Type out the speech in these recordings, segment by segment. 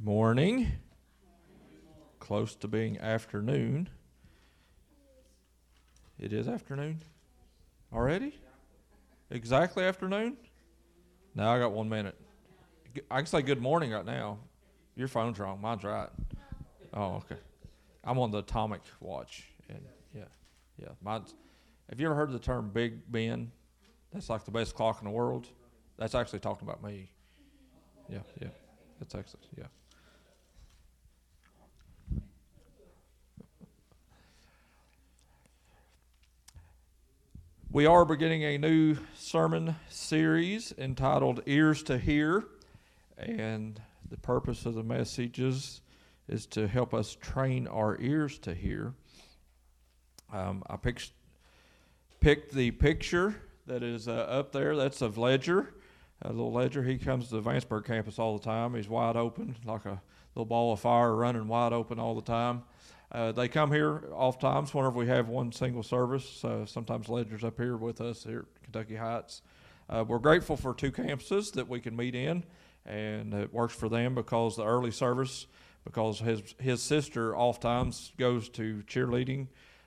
Morning. Close to being afternoon. It is afternoon? Already? Exactly afternoon? Now I got one minute. I can say good morning right now. Your phone's wrong. Mine's right. Oh, okay. I'm on the atomic watch. And yeah, yeah. Mine's. Have you ever heard the term Big Ben? That's like the best clock in the world. That's actually talking about me. Yeah, yeah. That's excellent. Yeah. We are beginning a new sermon series entitled Ears to Hear, and the purpose of the messages is to help us train our ears to hear. Um, I picked, picked the picture that is uh, up there. That's of Ledger, a little Ledger. He comes to the Vanceburg campus all the time. He's wide open, like a little ball of fire, running wide open all the time. Uh, they come here oft times whenever we have one single service. Uh, sometimes Ledger's up here with us here at Kentucky Heights. Uh, we're grateful for two campuses that we can meet in, and it works for them because the early service, because his his sister oft times goes to cheerleading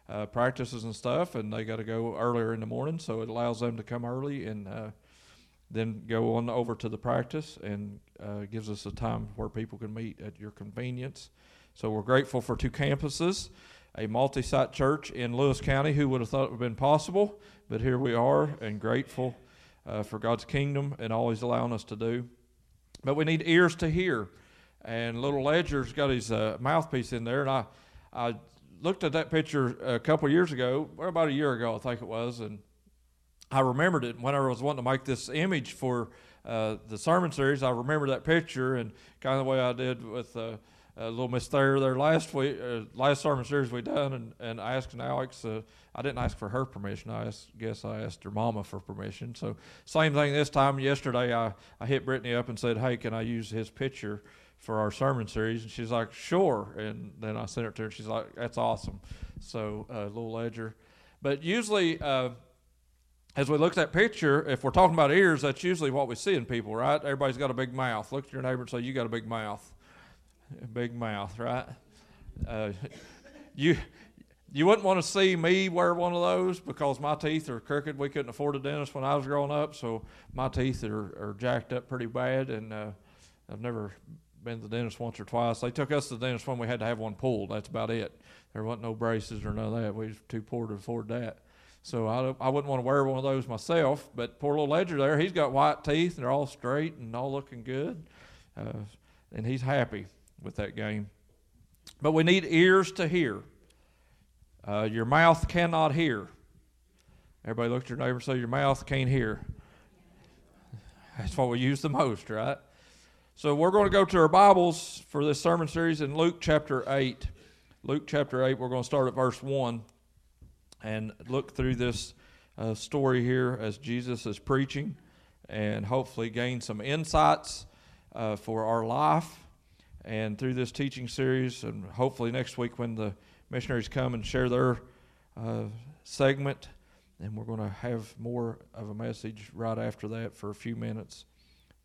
uh, practices and stuff, and they got to go earlier in the morning, so it allows them to come early and uh, then go on over to the practice and uh, gives us a time where people can meet at your convenience. So we're grateful for two campuses, a multi site church in Lewis County. Who would have thought it would have been possible? But here we are and grateful uh, for God's kingdom and all He's allowing us to do. But we need ears to hear. And little Ledger's got his uh, mouthpiece in there. And I, I looked at that picture a couple years ago, or about a year ago, I think it was. And I remembered it when I was wanting to make this image for uh, the sermon series. I remember that picture and kind of the way I did with uh, uh, little Thayer there last week, uh, last sermon series we done, and, and asked Alex. Uh, I didn't ask for her permission. I asked, guess I asked her mama for permission. So same thing this time. Yesterday, I, I hit Brittany up and said, "Hey, can I use his picture for our sermon series?" And she's like, "Sure." And then I sent it to her. And She's like, "That's awesome." So uh, little ledger, but usually. Uh, as we look at that picture, if we're talking about ears, that's usually what we see in people, right? Everybody's got a big mouth. Look at your neighbor and say, "You got a big mouth." Big mouth, right? Uh, you you wouldn't want to see me wear one of those because my teeth are crooked. We couldn't afford a dentist when I was growing up, so my teeth are, are jacked up pretty bad, and uh, I've never been to the dentist once or twice. They took us to the dentist when we had to have one pulled. That's about it. There wasn't no braces or none of that. We was too poor to afford that. So I, I wouldn't want to wear one of those myself. But poor little Ledger there, he's got white teeth and they're all straight and all looking good, uh, and he's happy with that game. But we need ears to hear. Uh, your mouth cannot hear. Everybody look at your neighbor and say, Your mouth can't hear. That's what we use the most, right? So we're going to go to our Bibles for this sermon series in Luke chapter 8. Luke chapter 8, we're going to start at verse 1 and look through this uh, story here as Jesus is preaching and hopefully gain some insights uh, for our life and through this teaching series, and hopefully next week when the missionaries come and share their uh, segment, and we're going to have more of a message right after that for a few minutes.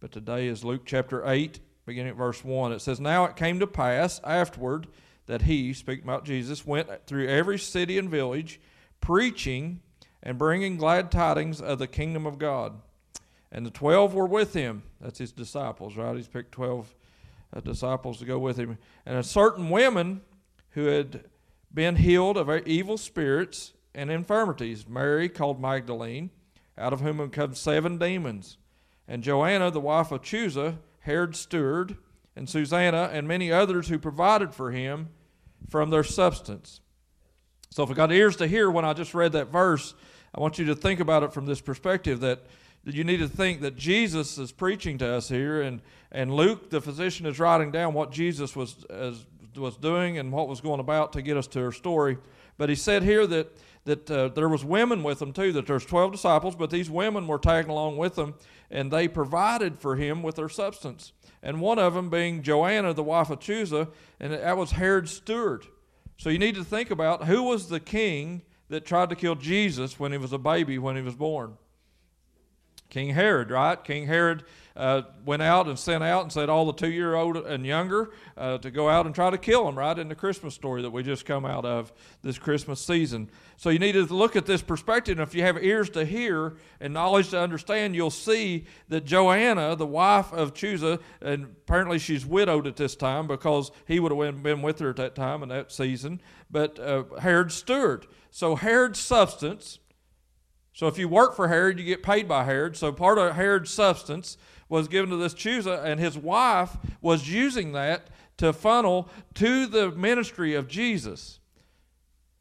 But today is Luke chapter 8, beginning at verse 1. It says, Now it came to pass afterward that he, speaking about Jesus, went through every city and village, preaching and bringing glad tidings of the kingdom of God. And the twelve were with him. That's his disciples, right? He's picked twelve uh, disciples to go with him. And a certain women who had been healed of evil spirits and infirmities, Mary called Magdalene, out of whom had come seven demons, and Joanna, the wife of Chuza, Herod's steward, and Susanna, and many others who provided for him from their substance. So, if I got ears to hear when I just read that verse, I want you to think about it from this perspective that you need to think that Jesus is preaching to us here, and, and Luke, the physician, is writing down what Jesus was, as, was doing and what was going about to get us to our story. But he said here that, that uh, there was women with them too, that there's 12 disciples, but these women were tagging along with them, and they provided for him with their substance. And one of them being Joanna, the wife of Chuza, and that was Herod's steward. So you need to think about who was the king that tried to kill Jesus when he was a baby, when he was born. King Herod, right? King Herod uh, went out and sent out and said all the two year old and younger uh, to go out and try to kill him, right? In the Christmas story that we just come out of this Christmas season. So you need to look at this perspective. And if you have ears to hear and knowledge to understand, you'll see that Joanna, the wife of Chuza, and apparently she's widowed at this time because he would have been with her at that time in that season, but uh, Herod's steward. So Herod's substance. So if you work for Herod, you get paid by Herod. So part of Herod's substance was given to this Chuza, and his wife was using that to funnel to the ministry of Jesus.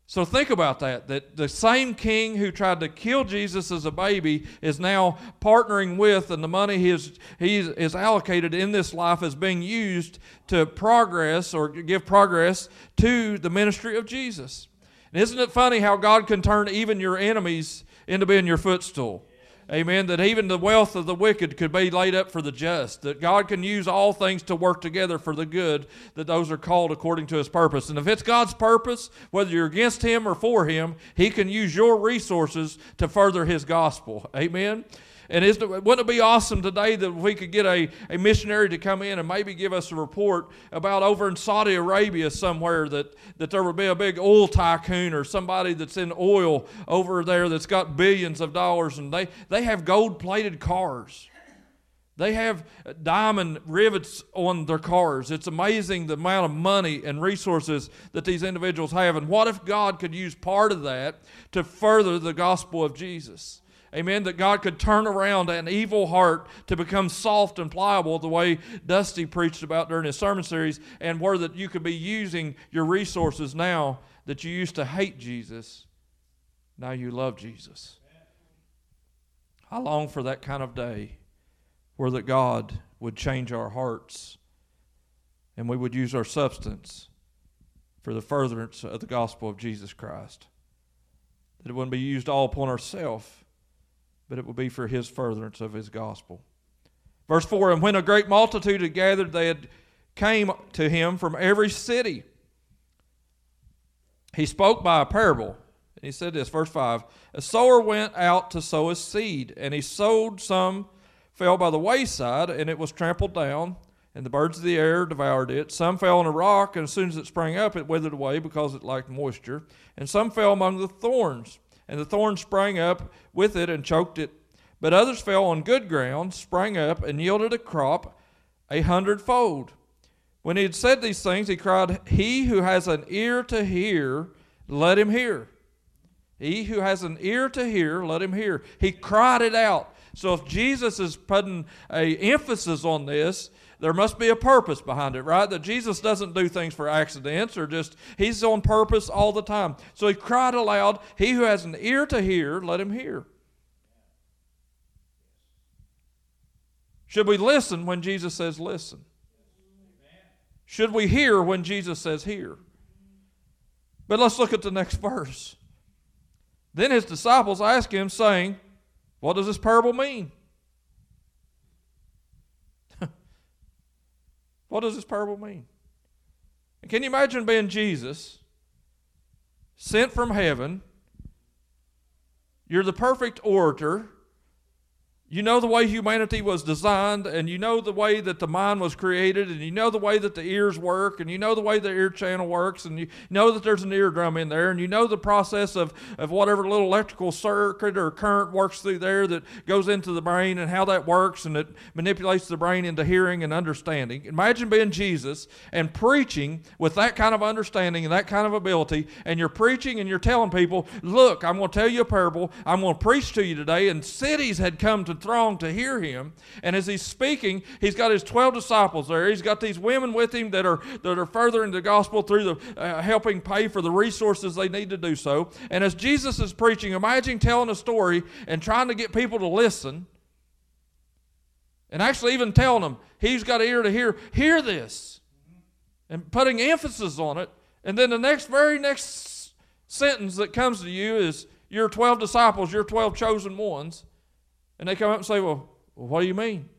So think about that. That the same king who tried to kill Jesus as a baby is now partnering with, and the money he is, he is allocated in this life is being used to progress or give progress to the ministry of Jesus. And isn't it funny how God can turn even your enemies into being your footstool? Amen. That even the wealth of the wicked could be laid up for the just. That God can use all things to work together for the good, that those are called according to his purpose. And if it's God's purpose, whether you're against him or for him, he can use your resources to further his gospel. Amen. And isn't wouldn't it be awesome today that we could get a, a missionary to come in and maybe give us a report about over in Saudi Arabia somewhere that, that there would be a big oil tycoon or somebody that's in oil over there that's got billions of dollars and they, they have gold plated cars. They have diamond rivets on their cars. It's amazing the amount of money and resources that these individuals have. And what if God could use part of that to further the gospel of Jesus? Amen. That God could turn around an evil heart to become soft and pliable, the way Dusty preached about during his sermon series, and where that you could be using your resources now that you used to hate Jesus, now you love Jesus. I long for that kind of day where that God would change our hearts and we would use our substance for the furtherance of the gospel of Jesus Christ. That it wouldn't be used all upon ourselves but it will be for his furtherance of his gospel. Verse 4 And when a great multitude had gathered, they had came to him from every city. He spoke by a parable. He said this, verse 5 A sower went out to sow his seed, and he sowed some, fell by the wayside, and it was trampled down, and the birds of the air devoured it. Some fell on a rock, and as soon as it sprang up, it withered away because it lacked moisture. And some fell among the thorns and the thorn sprang up with it and choked it. But others fell on good ground, sprang up, and yielded a crop a hundredfold. When he had said these things, he cried, He who has an ear to hear, let him hear. He who has an ear to hear, let him hear. He cried it out. So if Jesus is putting a emphasis on this, there must be a purpose behind it, right? That Jesus doesn't do things for accidents or just, he's on purpose all the time. So he cried aloud, He who has an ear to hear, let him hear. Should we listen when Jesus says listen? Should we hear when Jesus says hear? But let's look at the next verse. Then his disciples asked him, saying, What does this parable mean? What does this parable mean? And can you imagine being Jesus, sent from heaven? You're the perfect orator. You know the way humanity was designed, and you know the way that the mind was created, and you know the way that the ears work, and you know the way the ear channel works, and you know that there's an eardrum in there, and you know the process of, of whatever little electrical circuit or current works through there that goes into the brain and how that works, and it manipulates the brain into hearing and understanding. Imagine being Jesus and preaching with that kind of understanding and that kind of ability, and you're preaching and you're telling people, Look, I'm going to tell you a parable, I'm going to preach to you today, and cities had come to throng to hear him. And as he's speaking, he's got his 12 disciples there. He's got these women with him that are, that are furthering the gospel through the uh, helping pay for the resources they need to do so. And as Jesus is preaching, imagine telling a story and trying to get people to listen. And actually, even telling them, he's got an ear to hear, hear this. And putting emphasis on it. And then the next, very next sentence that comes to you is, Your 12 disciples, your 12 chosen ones. And they come up and say, Well, what do you mean?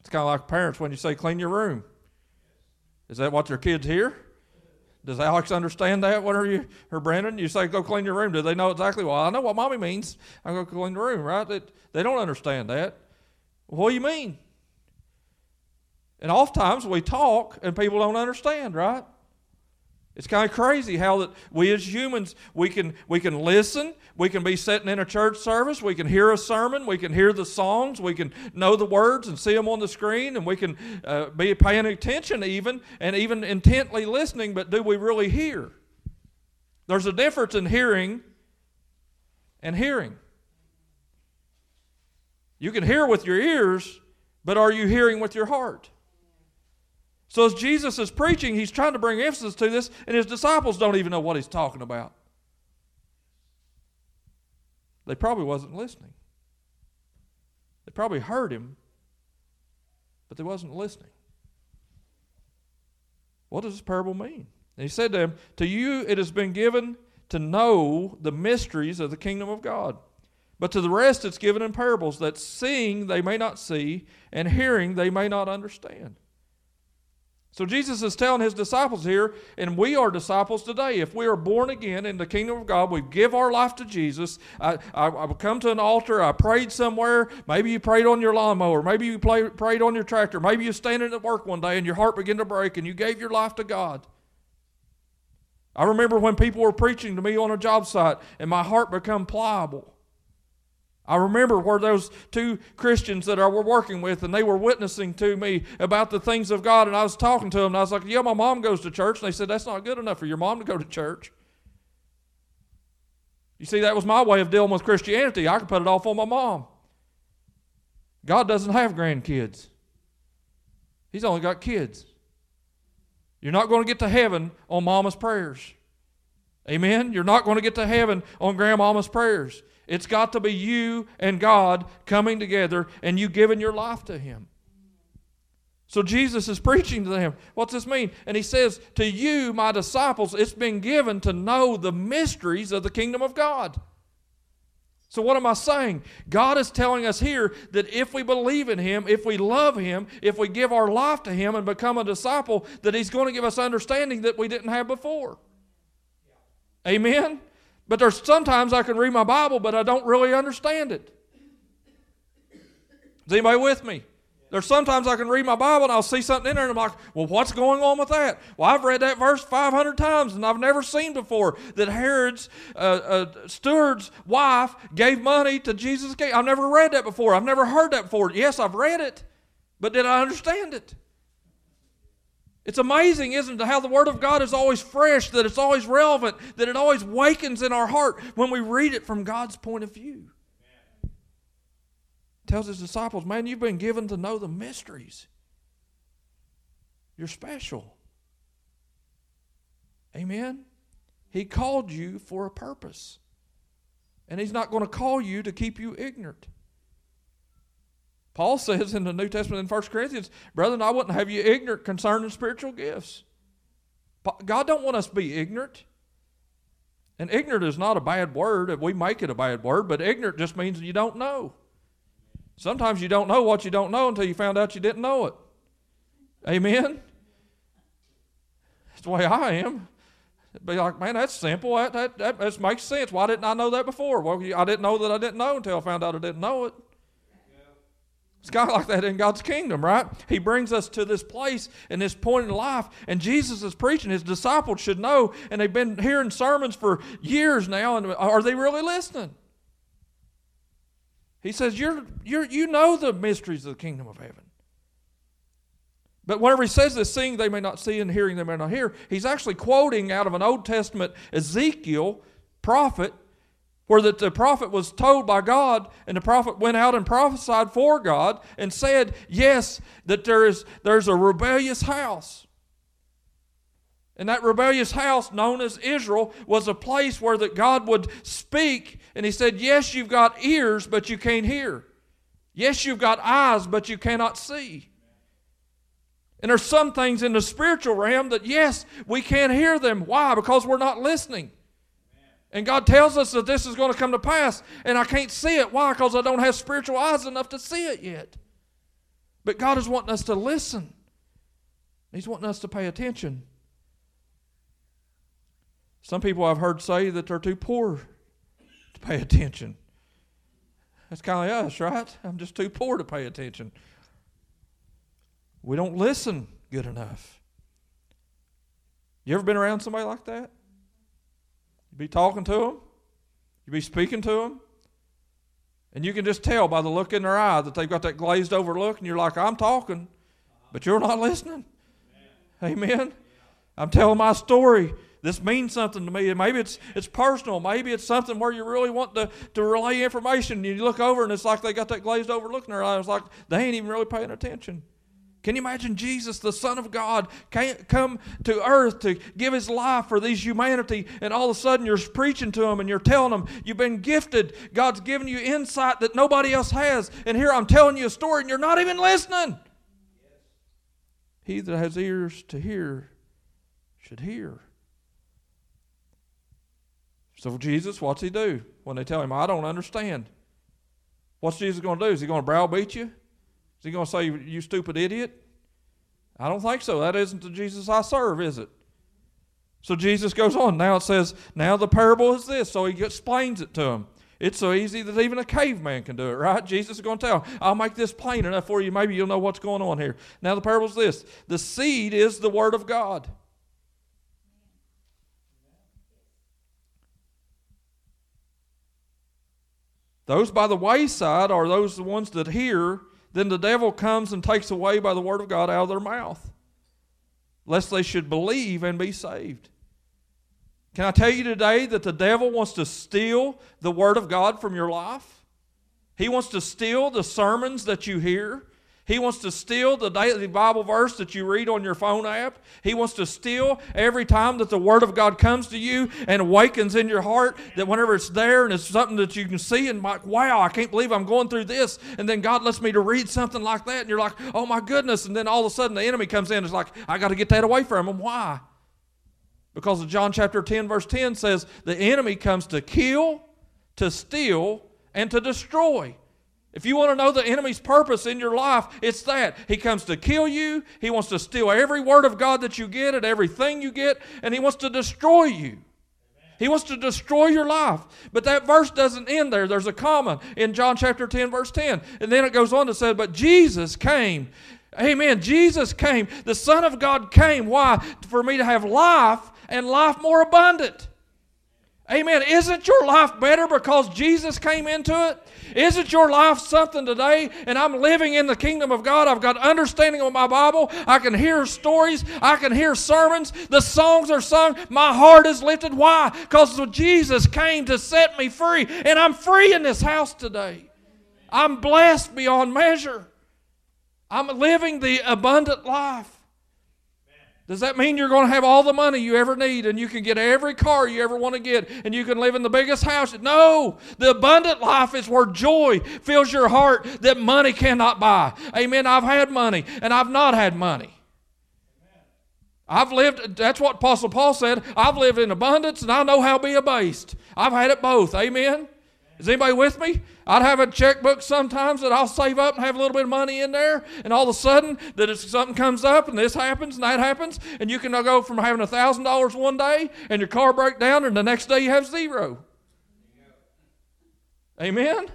It's kind of like parents when you say, Clean your room. Is that what their kids hear? Does Alex understand that? What are you, or Brandon? You say, go clean your room. Do they know exactly? Well, I know what mommy means. I go clean the room, right? They, they don't understand that. What do you mean? And oftentimes we talk and people don't understand, right? It's kind of crazy how that we as humans we can we can listen, we can be sitting in a church service, we can hear a sermon, we can hear the songs, we can know the words and see them on the screen, and we can uh, be paying attention even and even intently listening. But do we really hear? There's a difference in hearing and hearing. You can hear with your ears, but are you hearing with your heart? So as Jesus is preaching, he's trying to bring emphasis to this, and his disciples don't even know what he's talking about. They probably wasn't listening. They probably heard him, but they wasn't listening. What does this parable mean? And he said to them, To you it has been given to know the mysteries of the kingdom of God. But to the rest it's given in parables, that seeing they may not see, and hearing they may not understand. So Jesus is telling his disciples here, and we are disciples today. If we are born again in the kingdom of God, we give our life to Jesus. I, I, I come to an altar, I prayed somewhere. Maybe you prayed on your lawnmower. Maybe you play, prayed on your tractor. Maybe you're standing at work one day and your heart began to break and you gave your life to God. I remember when people were preaching to me on a job site and my heart became pliable. I remember where those two Christians that I were working with, and they were witnessing to me about the things of God, and I was talking to them, and I was like, "Yeah, my mom goes to church," and they said, "That's not good enough for your mom to go to church." You see, that was my way of dealing with Christianity. I could put it off on my mom. God doesn't have grandkids; He's only got kids. You're not going to get to heaven on mama's prayers. Amen. You're not going to get to heaven on grandmama's prayers. It's got to be you and God coming together and you giving your life to Him. So Jesus is preaching to them. What's this mean? And he says, To you, my disciples, it's been given to know the mysteries of the kingdom of God. So, what am I saying? God is telling us here that if we believe in Him, if we love Him, if we give our life to Him and become a disciple, that He's going to give us understanding that we didn't have before. Amen? But there's sometimes I can read my Bible, but I don't really understand it. Is anybody with me? There's sometimes I can read my Bible and I'll see something in there and I'm like, well, what's going on with that? Well, I've read that verse 500 times and I've never seen before that Herod's uh, uh, steward's wife gave money to Jesus' gate. I've never read that before. I've never heard that before. Yes, I've read it, but did I understand it? It's amazing, isn't it, how the Word of God is always fresh, that it's always relevant, that it always wakens in our heart when we read it from God's point of view. Tells his disciples, man, you've been given to know the mysteries. You're special. Amen? He called you for a purpose. And He's not going to call you to keep you ignorant. Paul says in the New Testament in 1 Corinthians, brethren, I wouldn't have you ignorant concerning spiritual gifts. God don't want us to be ignorant. And ignorant is not a bad word. We make it a bad word, but ignorant just means you don't know. Sometimes you don't know what you don't know until you found out you didn't know it. Amen? That's the way I am. Be like, man, that's simple. That, that, that, that makes sense. Why didn't I know that before? Well, I didn't know that I didn't know until I found out I didn't know it. Of like that in God's kingdom, right? He brings us to this place and this point in life, and Jesus is preaching. His disciples should know, and they've been hearing sermons for years now, and are they really listening? He says, you're, you're, You know the mysteries of the kingdom of heaven. But whenever he says this, seeing they may not see and hearing they may not hear, he's actually quoting out of an Old Testament Ezekiel prophet where that the prophet was told by God, and the prophet went out and prophesied for God and said, Yes, that there is there's a rebellious house. And that rebellious house, known as Israel, was a place where that God would speak, and He said, Yes, you've got ears, but you can't hear. Yes, you've got eyes, but you cannot see. And there's some things in the spiritual realm that, yes, we can't hear them. Why? Because we're not listening. And God tells us that this is going to come to pass, and I can't see it. Why? Because I don't have spiritual eyes enough to see it yet. But God is wanting us to listen, He's wanting us to pay attention. Some people I've heard say that they're too poor to pay attention. That's kind of us, right? I'm just too poor to pay attention. We don't listen good enough. You ever been around somebody like that? You be talking to them, you be speaking to them, and you can just tell by the look in their eye that they've got that glazed over look, and you're like, I'm talking, but you're not listening. Amen. Amen. I'm telling my story. This means something to me. Maybe it's it's personal. Maybe it's something where you really want to, to relay information. You look over and it's like they got that glazed over look in their eyes, like they ain't even really paying attention. Can you imagine Jesus, the Son of God, can't come to earth to give his life for these humanity, and all of a sudden you're preaching to them and you're telling them you've been gifted. God's given you insight that nobody else has. And here I'm telling you a story and you're not even listening. He that has ears to hear should hear. So, Jesus, what's he do when they tell him, I don't understand? What's Jesus going to do? Is he going to browbeat you? He going to say, You stupid idiot? I don't think so. That isn't the Jesus I serve, is it? So Jesus goes on. Now it says, Now the parable is this. So he explains it to him. It's so easy that even a caveman can do it, right? Jesus is going to tell, I'll make this plain enough for you. Maybe you'll know what's going on here. Now the parable is this the seed is the word of God. Those by the wayside are those the ones that hear, then the devil comes and takes away by the word of God out of their mouth, lest they should believe and be saved. Can I tell you today that the devil wants to steal the word of God from your life? He wants to steal the sermons that you hear. He wants to steal the daily Bible verse that you read on your phone app. He wants to steal every time that the Word of God comes to you and awakens in your heart that whenever it's there and it's something that you can see and like, wow, I can't believe I'm going through this. And then God lets me to read something like that and you're like, oh my goodness. And then all of a sudden the enemy comes in and is like, I got to get that away from him. Why? Because of John chapter 10, verse 10 says, the enemy comes to kill, to steal, and to destroy. If you want to know the enemy's purpose in your life, it's that. He comes to kill you, he wants to steal every word of God that you get and everything you get, and he wants to destroy you. He wants to destroy your life. But that verse doesn't end there. There's a comma in John chapter 10, verse 10. And then it goes on to say, But Jesus came. Amen. Jesus came. The Son of God came. Why? For me to have life and life more abundant. Amen. Isn't your life better because Jesus came into it? Isn't your life something today? And I'm living in the kingdom of God. I've got understanding of my Bible. I can hear stories. I can hear sermons. The songs are sung. My heart is lifted. Why? Because Jesus came to set me free. And I'm free in this house today. I'm blessed beyond measure. I'm living the abundant life. Does that mean you're going to have all the money you ever need and you can get every car you ever want to get and you can live in the biggest house? No. The abundant life is where joy fills your heart that money cannot buy. Amen. I've had money and I've not had money. I've lived, that's what Apostle Paul said. I've lived in abundance and I know how to be abased. I've had it both. Amen. Is anybody with me? I'd have a checkbook sometimes that I'll save up and have a little bit of money in there, and all of a sudden that if something comes up and this happens and that happens, and you can go from having a thousand dollars one day and your car break down, and the next day you have zero. Amen. Amen.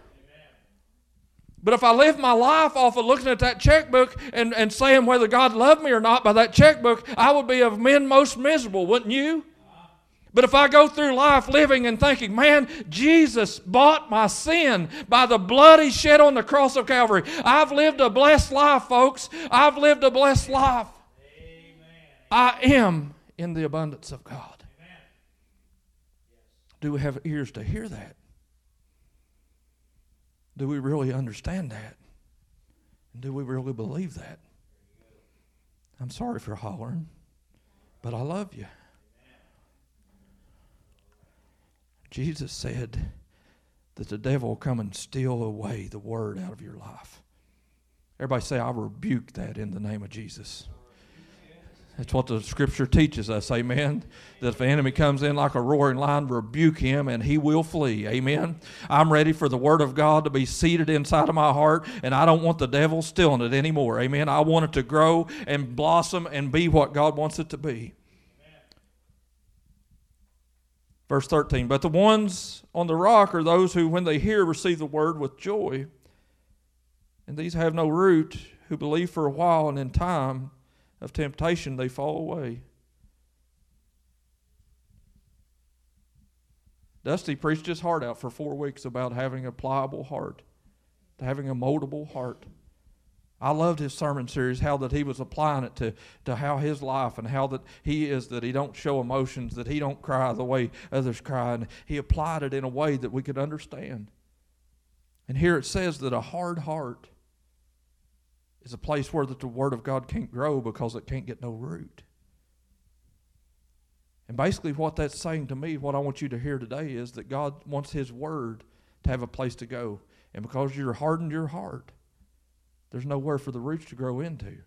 But if I lived my life off of looking at that checkbook and, and saying whether God loved me or not by that checkbook, I would be of men most miserable, wouldn't you? But if I go through life living and thinking, man, Jesus bought my sin by the blood he shed on the cross of Calvary, I've lived a blessed life, folks. I've lived a blessed life. Amen. I am in the abundance of God. Amen. Do we have ears to hear that? Do we really understand that? do we really believe that? I'm sorry for hollering, but I love you. Jesus said that the devil will come and steal away the word out of your life. Everybody say, I rebuke that in the name of Jesus. That's what the scripture teaches us, amen. That if the enemy comes in like a roaring lion, rebuke him and he will flee, amen. I'm ready for the word of God to be seated inside of my heart, and I don't want the devil stealing it anymore, amen. I want it to grow and blossom and be what God wants it to be. Verse 13, but the ones on the rock are those who, when they hear, receive the word with joy. And these have no root, who believe for a while, and in time of temptation they fall away. Dusty preached his heart out for four weeks about having a pliable heart, having a moldable heart. I loved his sermon series, how that he was applying it to, to how his life and how that he is that he don't show emotions, that he don't cry the way others cry. And he applied it in a way that we could understand. And here it says that a hard heart is a place where that the word of God can't grow because it can't get no root. And basically, what that's saying to me, what I want you to hear today is that God wants His Word to have a place to go. And because you're hardened your heart, there's nowhere for the roots to grow into.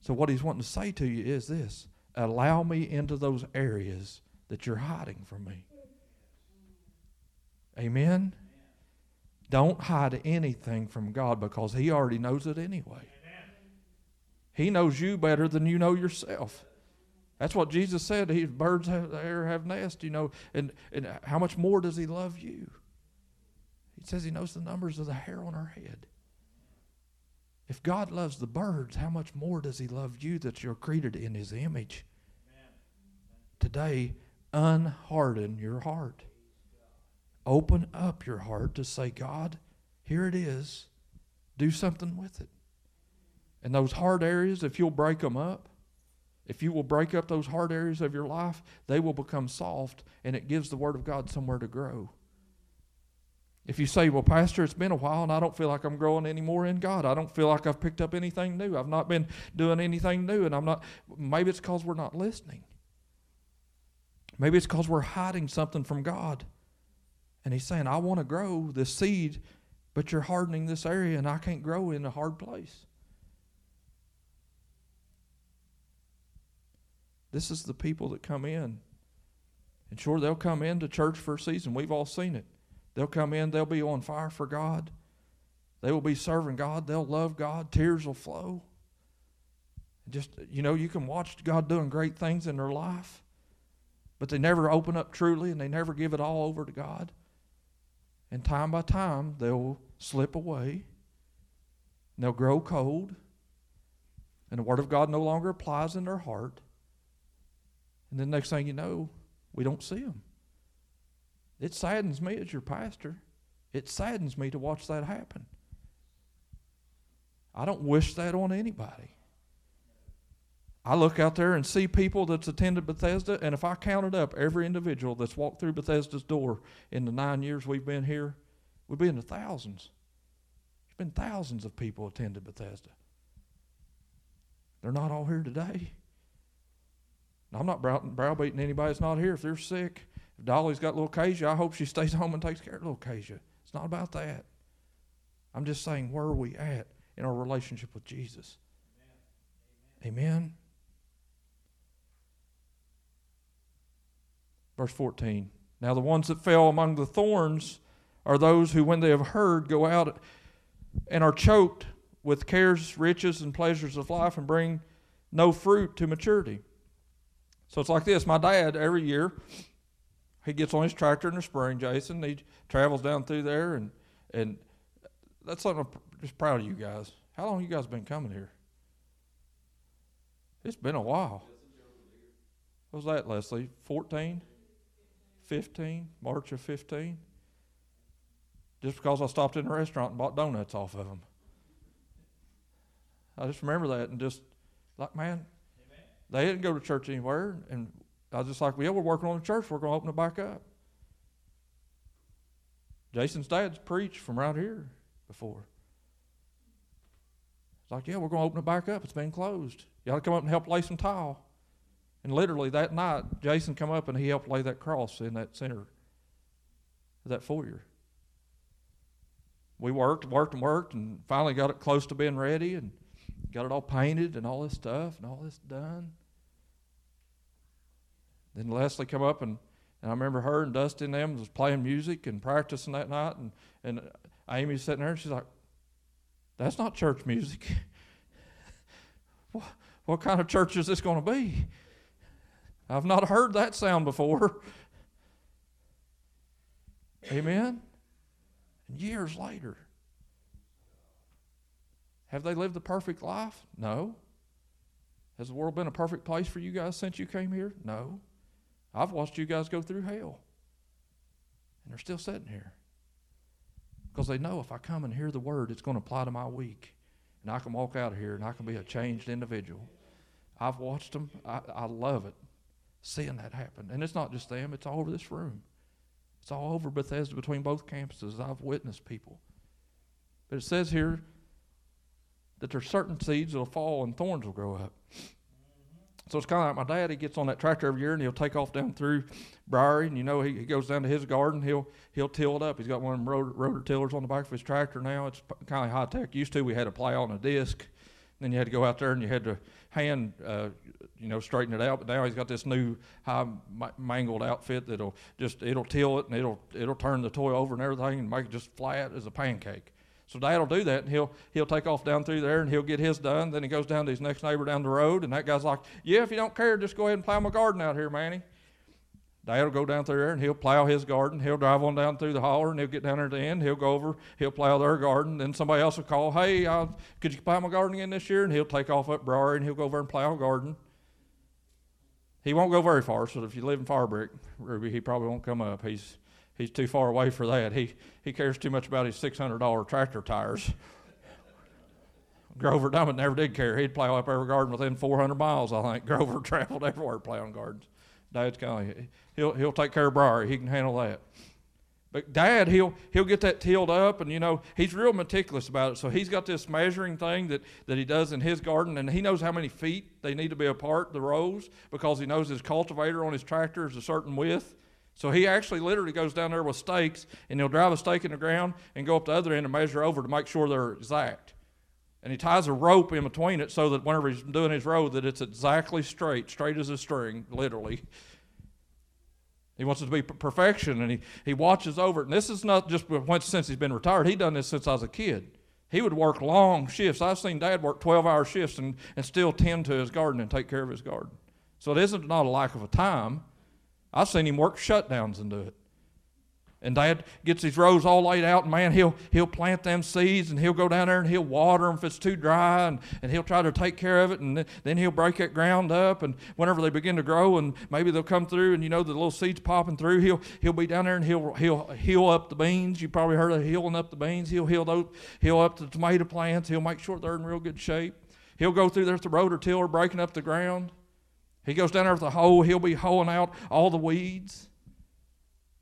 So, what He's wanting to say to you is this allow me into those areas that you're hiding from me. Amen? Don't hide anything from God because He already knows it anyway. He knows you better than you know yourself. That's what Jesus said. He birds have the have nest, you know, and, and how much more does he love you? He says he knows the numbers of the hair on our head. If God loves the birds, how much more does he love you that you're created in his image? Today, unharden your heart. Open up your heart to say, God, here it is. Do something with it. And those hard areas, if you'll break them up, if you will break up those hard areas of your life, they will become soft, and it gives the Word of God somewhere to grow. If you say, Well, Pastor, it's been a while and I don't feel like I'm growing anymore in God. I don't feel like I've picked up anything new. I've not been doing anything new, and I'm not, maybe it's because we're not listening. Maybe it's because we're hiding something from God. And He's saying, I want to grow this seed, but you're hardening this area, and I can't grow in a hard place. This is the people that come in. And sure, they'll come into church for a season. We've all seen it. They'll come in, they'll be on fire for God. They will be serving God. They'll love God. Tears will flow. Just, you know, you can watch God doing great things in their life, but they never open up truly and they never give it all over to God. And time by time, they'll slip away. They'll grow cold. And the Word of God no longer applies in their heart. And then next thing you know, we don't see them. It saddens me as your pastor. It saddens me to watch that happen. I don't wish that on anybody. I look out there and see people that's attended Bethesda, and if I counted up every individual that's walked through Bethesda's door in the nine years we've been here, we'd be in the thousands. There's been thousands of people attended Bethesda. They're not all here today. I'm not brow- browbeating anybody that's not here. If they're sick, if Dolly's got little Kasia, I hope she stays home and takes care of little Kasia. It's not about that. I'm just saying, where are we at in our relationship with Jesus? Amen. Amen. Verse 14. Now, the ones that fell among the thorns are those who, when they have heard, go out and are choked with cares, riches, and pleasures of life and bring no fruit to maturity. So it's like this. My dad, every year, he gets on his tractor in the spring, Jason. He travels down through there, and and that's something I'm just proud of you guys. How long you guys been coming here? It's been a while. What was that, Leslie? 14? 15? March of 15? Just because I stopped in a restaurant and bought donuts off of them. I just remember that and just like, man, they didn't go to church anywhere. And I was just like, well, yeah, we're working on the church. We're going to open it back up. Jason's dad's preached from right here before. It's like, yeah, we're going to open it back up. It's been closed. You ought to come up and help lay some tile. And literally that night, Jason come up and he helped lay that cross in that center, that foyer. We worked, and worked, and worked, and finally got it close to being ready, and got it all painted and all this stuff and all this done. Then Leslie come up and, and I remember her and Dustin and them was playing music and practicing that night and, and Amy's sitting there and she's like, That's not church music. what, what kind of church is this going to be? I've not heard that sound before. Amen? And years later, have they lived the perfect life? No. Has the world been a perfect place for you guys since you came here? No. I've watched you guys go through hell. And they're still sitting here. Because they know if I come and hear the word, it's going to apply to my week. And I can walk out of here and I can be a changed individual. I've watched them. I, I love it, seeing that happen. And it's not just them, it's all over this room. It's all over Bethesda between both campuses. I've witnessed people. But it says here that there's certain seeds that'll fall and thorns will grow up. So it's kind of like my dad. He gets on that tractor every year and he'll take off down through Briery, and you know he, he goes down to his garden. He'll he'll till it up. He's got one of them rotor, rotor tillers on the back of his tractor now. It's kind of high tech. Used to we had a plow on a disc, then you had to go out there and you had to hand, uh, you know, straighten it out. But now he's got this new high mangled outfit that'll just it'll till it and it'll it'll turn the toy over and everything and make it just flat as a pancake. So Dad'll do that, and he'll he'll take off down through there, and he'll get his done. Then he goes down to his next neighbor down the road, and that guy's like, "Yeah, if you don't care, just go ahead and plow my garden out here, Manny." Dad'll go down through there and he'll plow his garden. He'll drive on down through the holler and he'll get down there at the end. He'll go over, he'll plow their garden. Then somebody else will call, hey, uh, could you plow my garden again this year? And he'll take off up Briery and he'll go over and plow a garden. He won't go very far, so if you live in Firebrick, Ruby, he probably won't come up. He's he's too far away for that. He he cares too much about his six hundred dollar tractor tires. Grover Dummett never did care. He'd plow up every garden within 400 miles, I think. Grover traveled everywhere plowing gardens. Dad's kind of he'll he'll take care of Briar. He can handle that. But Dad, he'll he'll get that tilled up, and you know he's real meticulous about it. So he's got this measuring thing that that he does in his garden, and he knows how many feet they need to be apart, the rows, because he knows his cultivator on his tractor is a certain width. So he actually literally goes down there with stakes, and he'll drive a stake in the ground and go up the other end and measure over to make sure they're exact. And he ties a rope in between it so that whenever he's doing his row, that it's exactly straight, straight as a string, literally. He wants it to be perfection, and he, he watches over it. And this is not just since he's been retired. He done this since I was a kid. He would work long shifts. I've seen Dad work 12-hour shifts and, and still tend to his garden and take care of his garden. So it isn't not a lack of a time. I've seen him work shutdowns and do it. And Dad gets his rows all laid out, and man, he'll he'll plant them seeds, and he'll go down there and he'll water them if it's too dry, and, and he'll try to take care of it, and then he'll break that ground up, and whenever they begin to grow, and maybe they'll come through, and you know the little seeds popping through, he'll he'll be down there and he'll he'll heal up the beans. You probably heard of healing up the beans. He'll heal those, heal up the tomato plants. He'll make sure they're in real good shape. He'll go through there with the rotor tiller, breaking up the ground. He goes down there with the hoe. He'll be hoeing out all the weeds.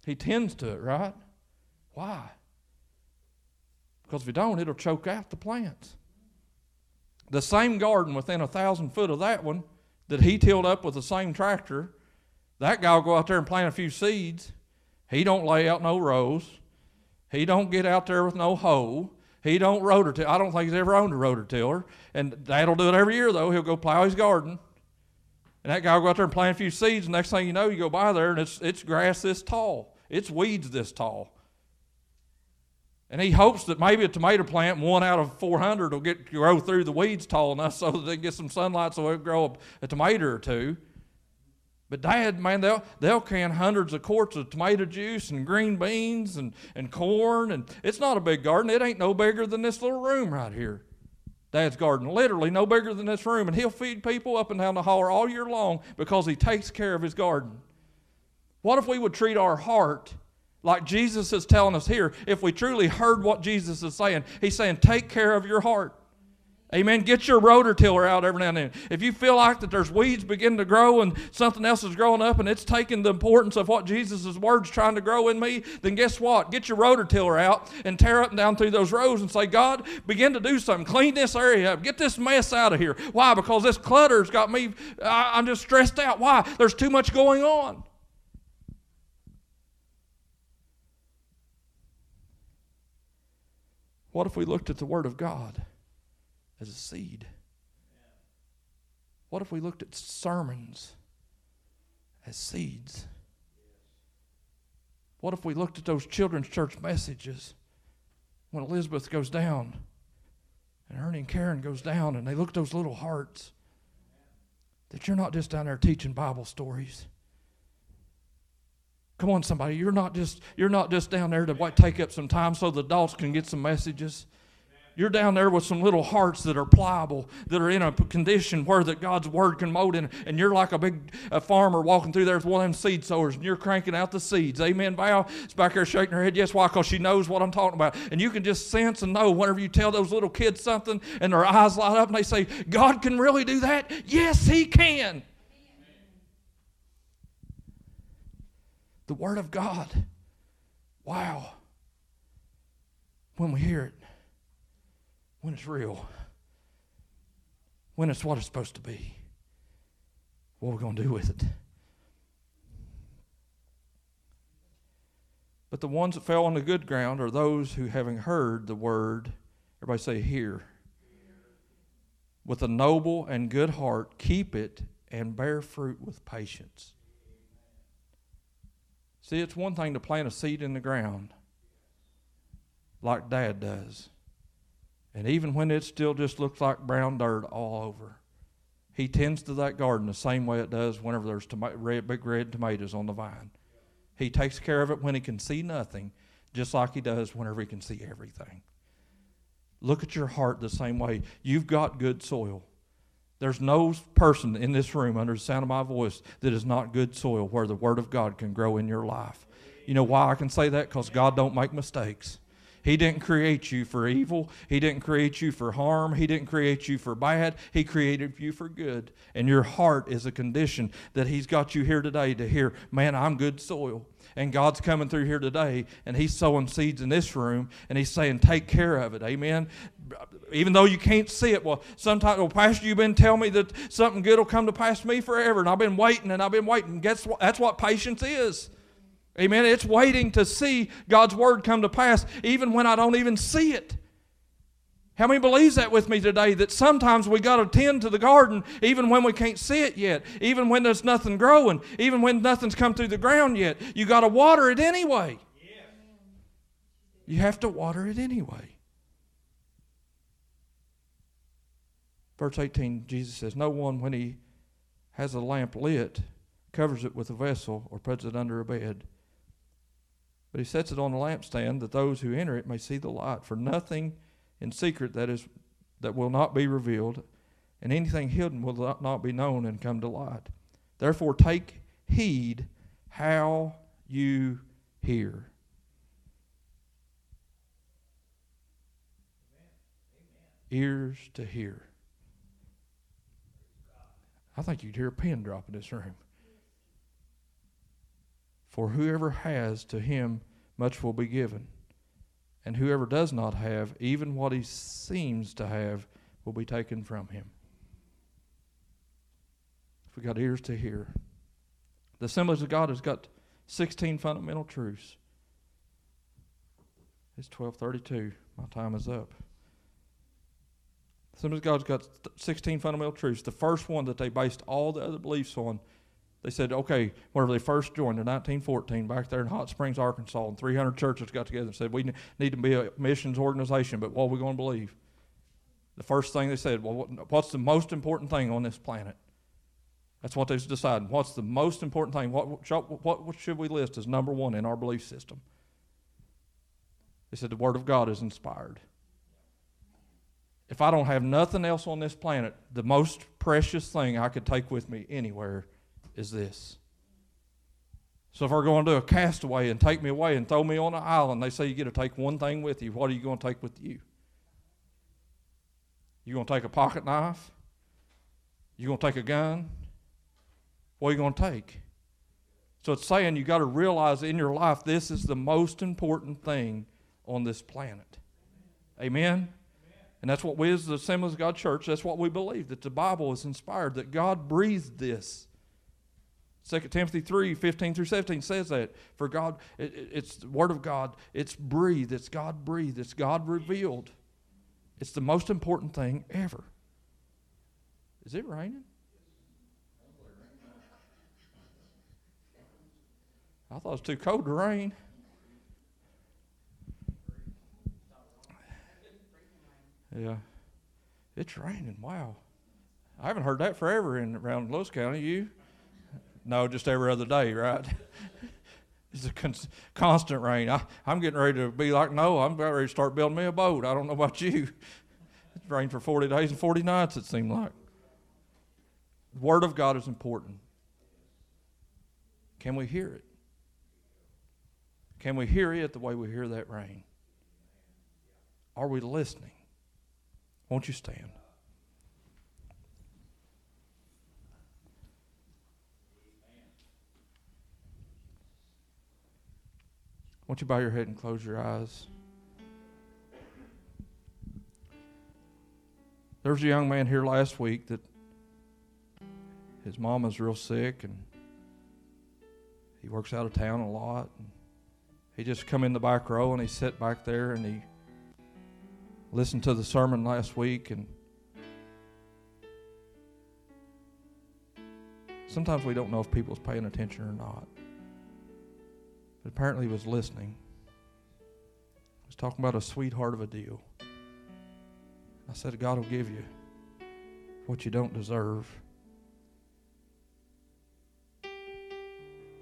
He tends to it, right? Why? Because if you don't, it'll choke out the plants. The same garden within a thousand foot of that one that he tilled up with the same tractor, that guy will go out there and plant a few seeds. He don't lay out no rows. He don't get out there with no hoe. He don't rotor till. I don't think he's ever owned a rotor tiller. And Dad'll do it every year though. He'll go plow his garden. And that guy will go out there and plant a few seeds. And next thing you know, you go by there and it's it's grass this tall. It's weeds this tall. And he hopes that maybe a tomato plant, one out of 400, will get grow through the weeds tall enough so that they get some sunlight so it'll grow a, a tomato or two. But dad, man, they'll, they'll can hundreds of quarts of tomato juice and green beans and, and corn. And it's not a big garden. It ain't no bigger than this little room right here. Dad's garden, literally no bigger than this room. And he'll feed people up and down the holler all year long because he takes care of his garden. What if we would treat our heart like Jesus is telling us here, if we truly heard what Jesus is saying, He's saying, take care of your heart. Amen. Get your rotor tiller out every now and then. If you feel like that there's weeds beginning to grow and something else is growing up and it's taking the importance of what Jesus' words trying to grow in me, then guess what? Get your rotor tiller out and tear up and down through those rows and say, God, begin to do something. Clean this area up. Get this mess out of here. Why? Because this clutter's got me, I'm just stressed out. Why? There's too much going on. What if we looked at the Word of God as a seed? What if we looked at sermons as seeds? What if we looked at those children's church messages when Elizabeth goes down and Ernie and Karen goes down and they look at those little hearts? that you're not just down there teaching Bible stories. Come on, somebody. You're not just you're not just down there to take up some time so the adults can get some messages. You're down there with some little hearts that are pliable, that are in a condition where that God's word can mold in, and you're like a big a farmer walking through there with one of them seed sowers, and you're cranking out the seeds. Amen. Val is back there shaking her head. Yes, why? Because she knows what I'm talking about, and you can just sense and know whenever you tell those little kids something, and their eyes light up, and they say, "God can really do that." Yes, He can. The Word of God. Wow. When we hear it when it's real, when it's what it's supposed to be. What we're we going to do with it? But the ones that fell on the good ground are those who, having heard the word, everybody say, hear, with a noble and good heart, keep it and bear fruit with patience. See, it's one thing to plant a seed in the ground like Dad does. And even when it still just looks like brown dirt all over, he tends to that garden the same way it does whenever there's tomato, red, big red tomatoes on the vine. He takes care of it when he can see nothing, just like he does whenever he can see everything. Look at your heart the same way. You've got good soil. There's no person in this room under the sound of my voice that is not good soil where the Word of God can grow in your life. You know why I can say that? Because God don't make mistakes. He didn't create you for evil. He didn't create you for harm. He didn't create you for bad. He created you for good. And your heart is a condition that He's got you here today to hear, man, I'm good soil. And God's coming through here today, and He's sowing seeds in this room, and He's saying, take care of it. Amen. Even though you can't see it, well, sometimes, well, Pastor, you've been telling me that something good will come to pass me forever, and I've been waiting, and I've been waiting. Guess what? That's what patience is. Amen. It's waiting to see God's word come to pass, even when I don't even see it. How many believes that with me today? That sometimes we got to tend to the garden even when we can't see it yet, even when there's nothing growing, even when nothing's come through the ground yet. You got to water it anyway. You have to water it anyway. Verse 18, Jesus says, No one, when he has a lamp lit, covers it with a vessel or puts it under a bed but he sets it on a lampstand that those who enter it may see the light. For nothing in secret that is that will not be revealed, and anything hidden will not be known and come to light. Therefore, take heed how you hear. Ears to hear. I think you'd hear a pin drop in this room. For whoever has, to him much will be given. And whoever does not have, even what he seems to have, will be taken from him. If we got ears to hear. The Assemblies of God has got 16 fundamental truths. It's 1232. My time is up. The Assemblies of God's got 16 fundamental truths. The first one that they based all the other beliefs on they said, okay, whenever they first joined in 1914, back there in Hot Springs, Arkansas, and 300 churches got together and said, we need to be a missions organization, but what are we going to believe? The first thing they said, well, what's the most important thing on this planet? That's what they decided. What's the most important thing? What, what should we list as number one in our belief system? They said the Word of God is inspired. If I don't have nothing else on this planet, the most precious thing I could take with me anywhere is this. So if we're going to do a castaway and take me away and throw me on an island, they say you get to take one thing with you. What are you going to take with you? You going to take a pocket knife? You going to take a gun? What are you going to take? So it's saying you got to realize in your life this is the most important thing on this planet. Amen. And that's what we as the Assemblies of God Church, that's what we believe, that the Bible is inspired, that God breathed this. 2 Timothy 3 15 through 17 says that. For God, it, it's the Word of God, it's breathed, it's God breathed, it's God revealed. It's the most important thing ever. Is it raining? I thought it was too cold to rain. Yeah. It's raining. Wow. I haven't heard that forever in around Lewis County. You? No, just every other day, right? it's a con- constant rain. I, I'm getting ready to be like Noah. I'm about ready to start building me a boat. I don't know about you. It's rained for 40 days and 40 nights, it seemed like. The Word of God is important. Can we hear it? Can we hear it the way we hear that rain? Are we listening? Won't you stand? Won't you bow your head and close your eyes? There was a young man here last week that his mom is real sick and he works out of town a lot. He just come in the back row and he sat back there and he listened to the sermon last week and sometimes we don't know if people's paying attention or not. But apparently he was listening. He was talking about a sweetheart of a deal. I said, God will give you what you don't deserve. I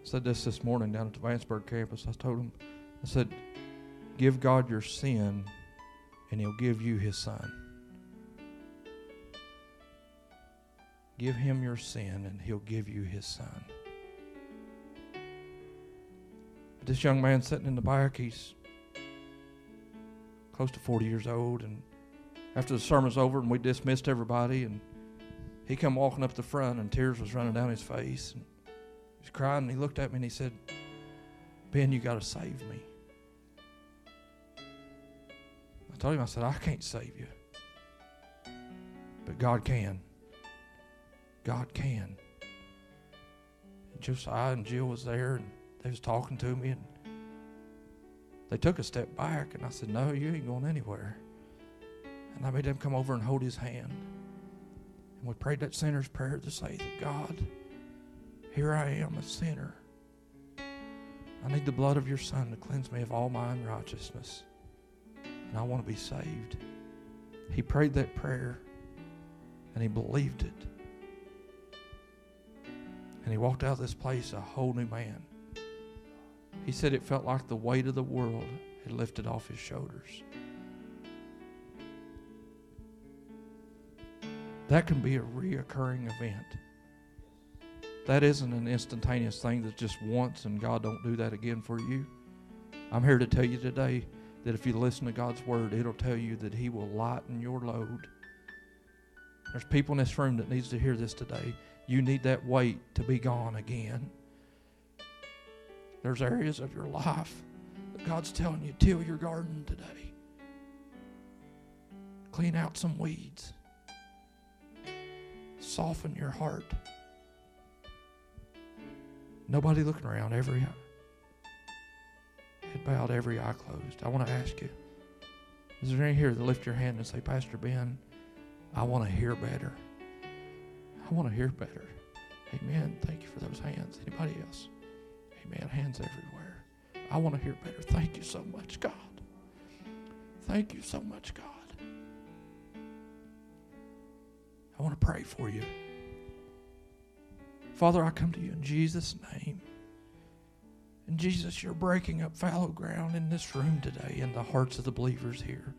said this this morning down at the Vanceburg campus. I told him, I said, give God your sin and he'll give you his son. Give him your sin and he'll give you his son. But this young man sitting in the back, he's close to 40 years old and after the sermon's over and we dismissed everybody and he come walking up the front and tears was running down his face and he was crying and he looked at me and he said ben you got to save me. I told him i said i can't save you but god can. God can. Josiah and jill was there and they was talking to me and they took a step back and i said no you ain't going anywhere and I made them come over and hold his hand. And we prayed that sinner's prayer to say God, here I am, a sinner. I need the blood of your Son to cleanse me of all my unrighteousness. And I want to be saved. He prayed that prayer and he believed it. And he walked out of this place a whole new man. He said it felt like the weight of the world had lifted off his shoulders. That can be a reoccurring event. That isn't an instantaneous thing that's just once and God don't do that again for you. I'm here to tell you today that if you listen to God's word, it'll tell you that He will lighten your load. There's people in this room that needs to hear this today. You need that weight to be gone again. There's areas of your life that God's telling you, till your garden today. Clean out some weeds soften your heart. Nobody looking around, every head bowed, every eye closed. I want to ask you, is there any here that lift your hand and say, Pastor Ben, I want to hear better. I want to hear better. Amen. Thank you for those hands. Anybody else? Amen. Hands everywhere. I want to hear better. Thank you so much, God. Thank you so much, God. I want to pray for you. Father, I come to you in Jesus' name. And Jesus, you're breaking up fallow ground in this room today in the hearts of the believers here.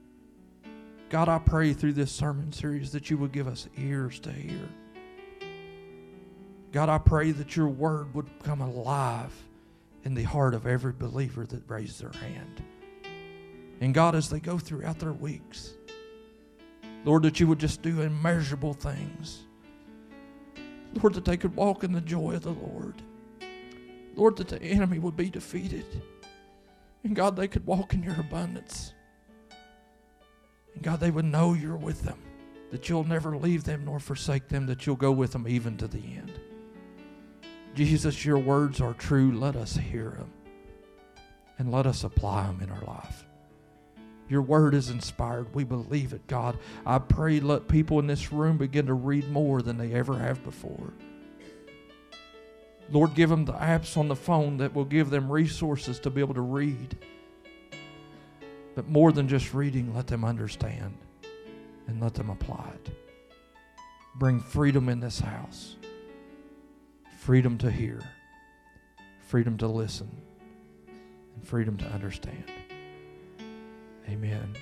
God, I pray through this sermon series that you would give us ears to hear. God, I pray that your word would come alive in the heart of every believer that raised their hand. And God, as they go throughout their weeks, Lord, that you would just do immeasurable things. Lord, that they could walk in the joy of the Lord. Lord, that the enemy would be defeated. And God, they could walk in your abundance. And God, they would know you're with them, that you'll never leave them nor forsake them, that you'll go with them even to the end. Jesus, your words are true. Let us hear them and let us apply them in our life. Your word is inspired. We believe it, God. I pray let people in this room begin to read more than they ever have before. Lord, give them the apps on the phone that will give them resources to be able to read. But more than just reading, let them understand and let them apply it. bring freedom in this house freedom to hear, freedom to listen, and freedom to understand. Amen.